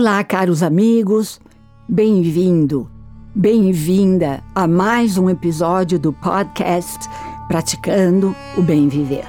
Olá, caros amigos, bem-vindo, bem-vinda a mais um episódio do podcast Praticando o Bem Viver.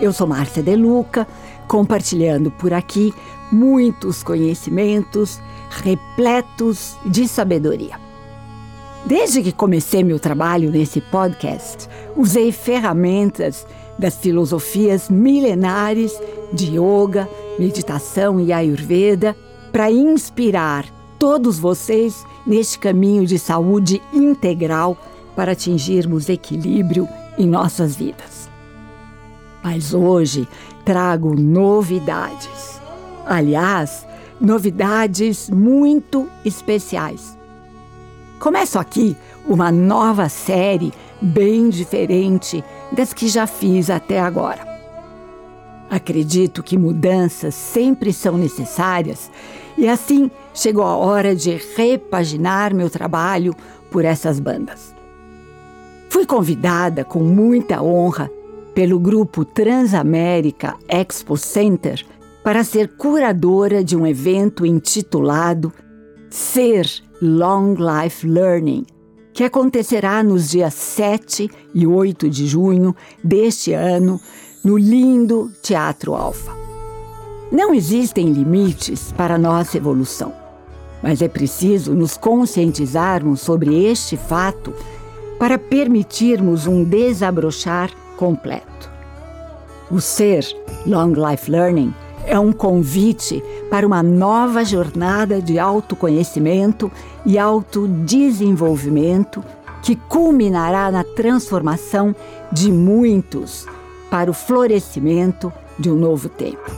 Eu sou Márcia Deluca, compartilhando por aqui muitos conhecimentos repletos de sabedoria. Desde que comecei meu trabalho nesse podcast, usei ferramentas das filosofias milenares de yoga, meditação e ayurveda para inspirar todos vocês neste caminho de saúde integral para atingirmos equilíbrio em nossas vidas. Mas hoje trago novidades. Aliás, novidades muito especiais. Começo aqui uma nova série bem diferente das que já fiz até agora. Acredito que mudanças sempre são necessárias e assim chegou a hora de repaginar meu trabalho por essas bandas. Fui convidada com muita honra pelo grupo Transamérica Expo Center para ser curadora de um evento intitulado Ser Long Life Learning, que acontecerá nos dias 7 e 8 de junho deste ano no lindo Teatro Alfa. Não existem limites para nossa evolução, mas é preciso nos conscientizarmos sobre este fato para permitirmos um desabrochar completo. O ser Long Life Learning é um convite para uma nova jornada de autoconhecimento e autodesenvolvimento que culminará na transformação de muitos para o florescimento de um novo tempo.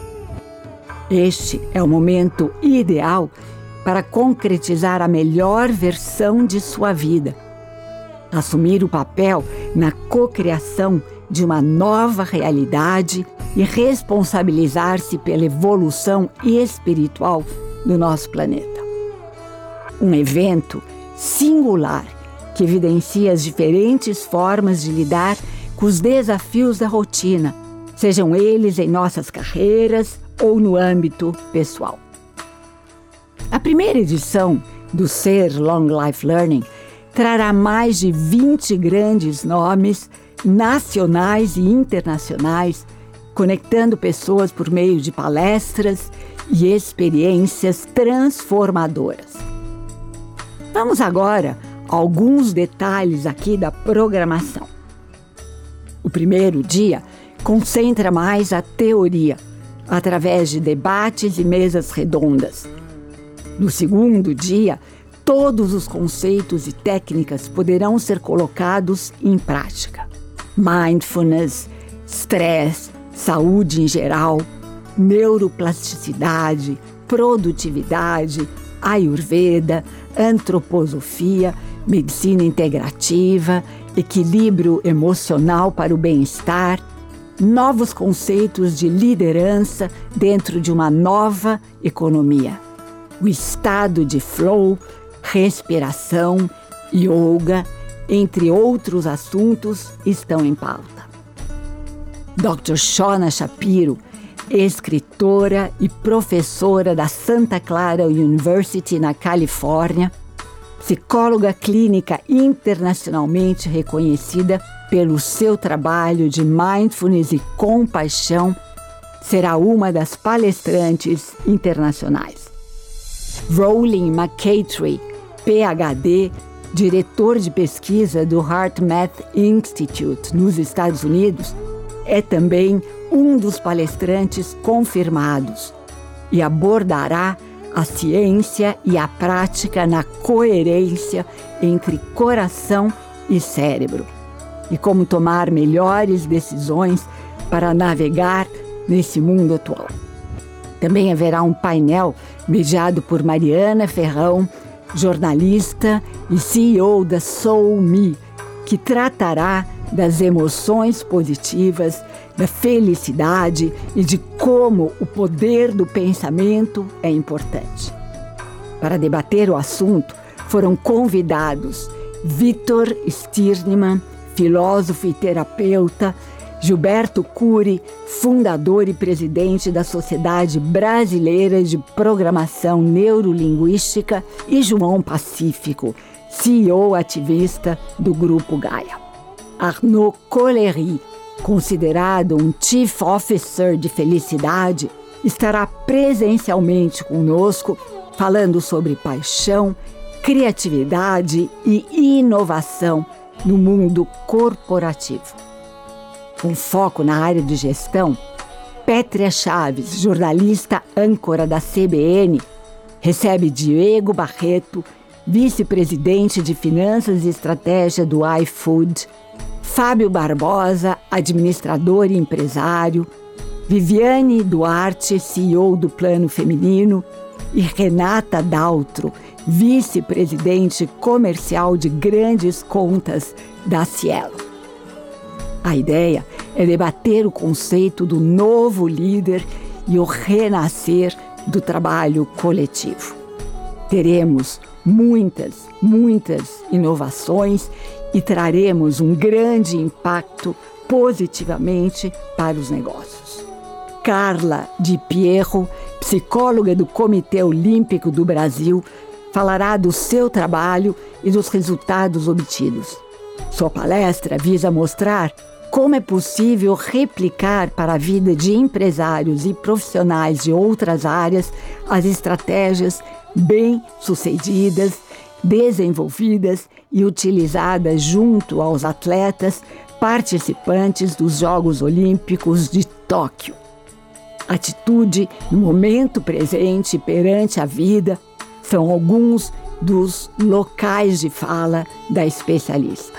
Este é o momento ideal para concretizar a melhor versão de sua vida. Assumir o papel na cocriação de uma nova realidade e responsabilizar-se pela evolução espiritual do nosso planeta. Um evento singular que evidencia as diferentes formas de lidar com os desafios da rotina, sejam eles em nossas carreiras ou no âmbito pessoal. A primeira edição do Ser Long Life Learning trará mais de 20 grandes nomes nacionais e internacionais, conectando pessoas por meio de palestras e experiências transformadoras. Vamos agora a alguns detalhes aqui da programação. O primeiro dia concentra mais a teoria, através de debates e mesas redondas. No segundo dia, todos os conceitos e técnicas poderão ser colocados em prática. Mindfulness, stress, saúde em geral, neuroplasticidade, produtividade, ayurveda, antroposofia, medicina integrativa, equilíbrio emocional para o bem-estar, novos conceitos de liderança dentro de uma nova economia. O estado de flow, respiração, yoga, entre outros assuntos, estão em pauta. Dr. Shona Shapiro, escritora e professora da Santa Clara University na Califórnia, psicóloga clínica internacionalmente reconhecida pelo seu trabalho de mindfulness e compaixão, será uma das palestrantes internacionais. Rowling McCatrey, PhD, diretor de pesquisa do HeartMath Institute nos Estados Unidos, é também um dos palestrantes confirmados e abordará a ciência e a prática na coerência entre coração e cérebro, e como tomar melhores decisões para navegar nesse mundo atual. Também haverá um painel mediado por Mariana Ferrão, jornalista e CEO da Soul Me, que tratará das emoções positivas, da felicidade e de como o poder do pensamento é importante. Para debater o assunto, foram convidados Victor Stirnemann, filósofo e terapeuta, Gilberto Cury, fundador e presidente da Sociedade Brasileira de Programação Neurolinguística, e João Pacífico, CEO ativista do Grupo Gaia. Arnaud Collery, considerado um Chief Officer de Felicidade, estará presencialmente conosco falando sobre paixão, criatividade e inovação no mundo corporativo. Com foco na área de gestão, Pétria Chaves, jornalista âncora da CBN, recebe Diego Barreto, vice-presidente de Finanças e Estratégia do iFood, Fábio Barbosa, administrador e empresário, Viviane Duarte, CEO do Plano Feminino, e Renata Daltro, vice-presidente comercial de grandes contas da Cielo. A ideia é debater o conceito do novo líder e o renascer do trabalho coletivo. Teremos muitas, muitas inovações e traremos um grande impacto positivamente para os negócios. Carla Di Pierro, psicóloga do Comitê Olímpico do Brasil, falará do seu trabalho e dos resultados obtidos. Sua palestra visa mostrar como é possível replicar para a vida de empresários e profissionais de outras áreas as estratégias bem-sucedidas, desenvolvidas e utilizadas junto aos atletas participantes dos Jogos Olímpicos de Tóquio. Atitude no momento presente perante a vida são alguns dos locais de fala da especialista.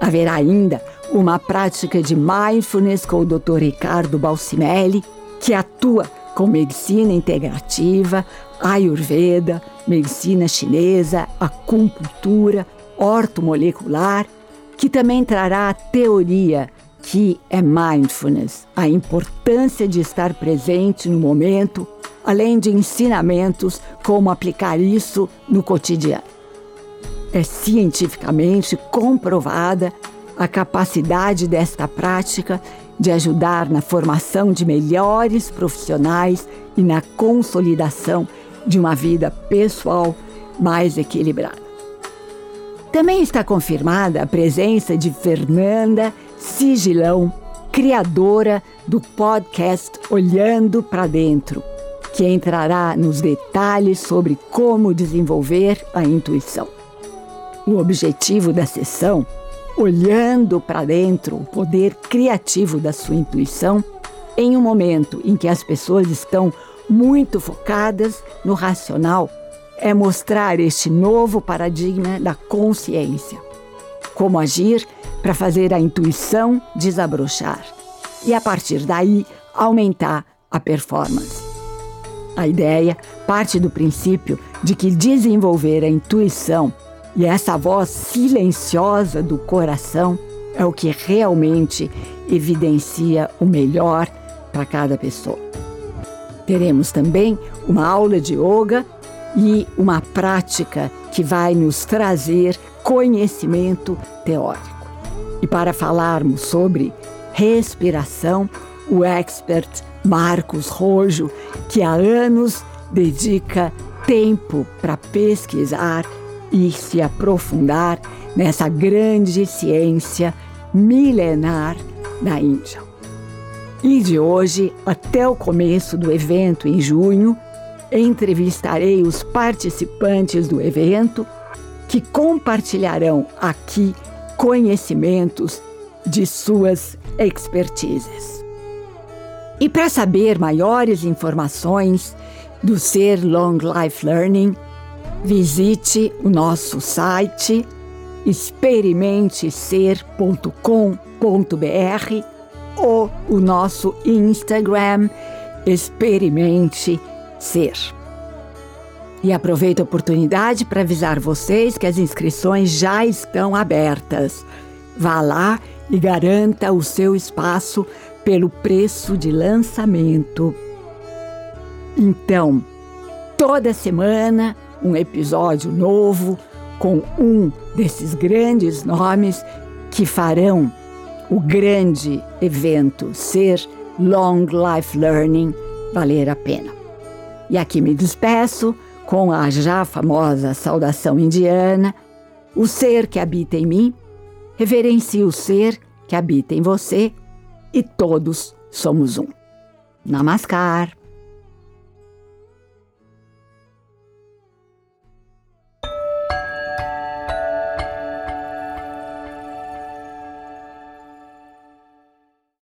Haverá ainda uma prática de mindfulness com o Dr. Ricardo Balsimelli, que atua com medicina integrativa, ayurveda, medicina chinesa, acupuntura, ortomolecular, que também trará a teoria que é mindfulness, a importância de estar presente no momento, além de ensinamentos como aplicar isso no cotidiano. É cientificamente comprovada a capacidade desta prática de ajudar na formação de melhores profissionais e na consolidação de uma vida pessoal mais equilibrada. Também está confirmada a presença de Fernanda Sigilão, criadora do podcast Olhando para Dentro, que entrará nos detalhes sobre como desenvolver a intuição. O objetivo da sessão, olhando para dentro o poder criativo da sua intuição, em um momento em que as pessoas estão muito focadas no racional, é mostrar este novo paradigma da consciência. Como agir para fazer a intuição desabrochar e, a partir daí, aumentar a performance. A ideia parte do princípio de que desenvolver a intuição e essa voz silenciosa do coração é o que realmente evidencia o melhor para cada pessoa. Teremos também uma aula de yoga e uma prática que vai nos trazer conhecimento teórico. E para falarmos sobre respiração, o expert Marcos Rojo, que há anos dedica tempo para pesquisar e se aprofundar nessa grande ciência milenar da Índia. E de hoje até o começo do evento em junho, entrevistarei os participantes do evento que compartilharão aqui conhecimentos de suas expertises. E para saber maiores informações do Ser Long Life Learning, visite o nosso site experimentecer.com.br ou o nosso Instagram Experimente Ser. E aproveito a oportunidade para avisar vocês que as inscrições já estão abertas. Vá lá e garanta o seu espaço pelo preço de lançamento. Então, toda semana um episódio novo com um desses grandes nomes que farão o grande evento ser Long Life Learning valer a pena. E aqui me despeço com a já famosa saudação indiana: o ser que habita em mim reverencia o ser que habita em você e todos somos um. Namaskar.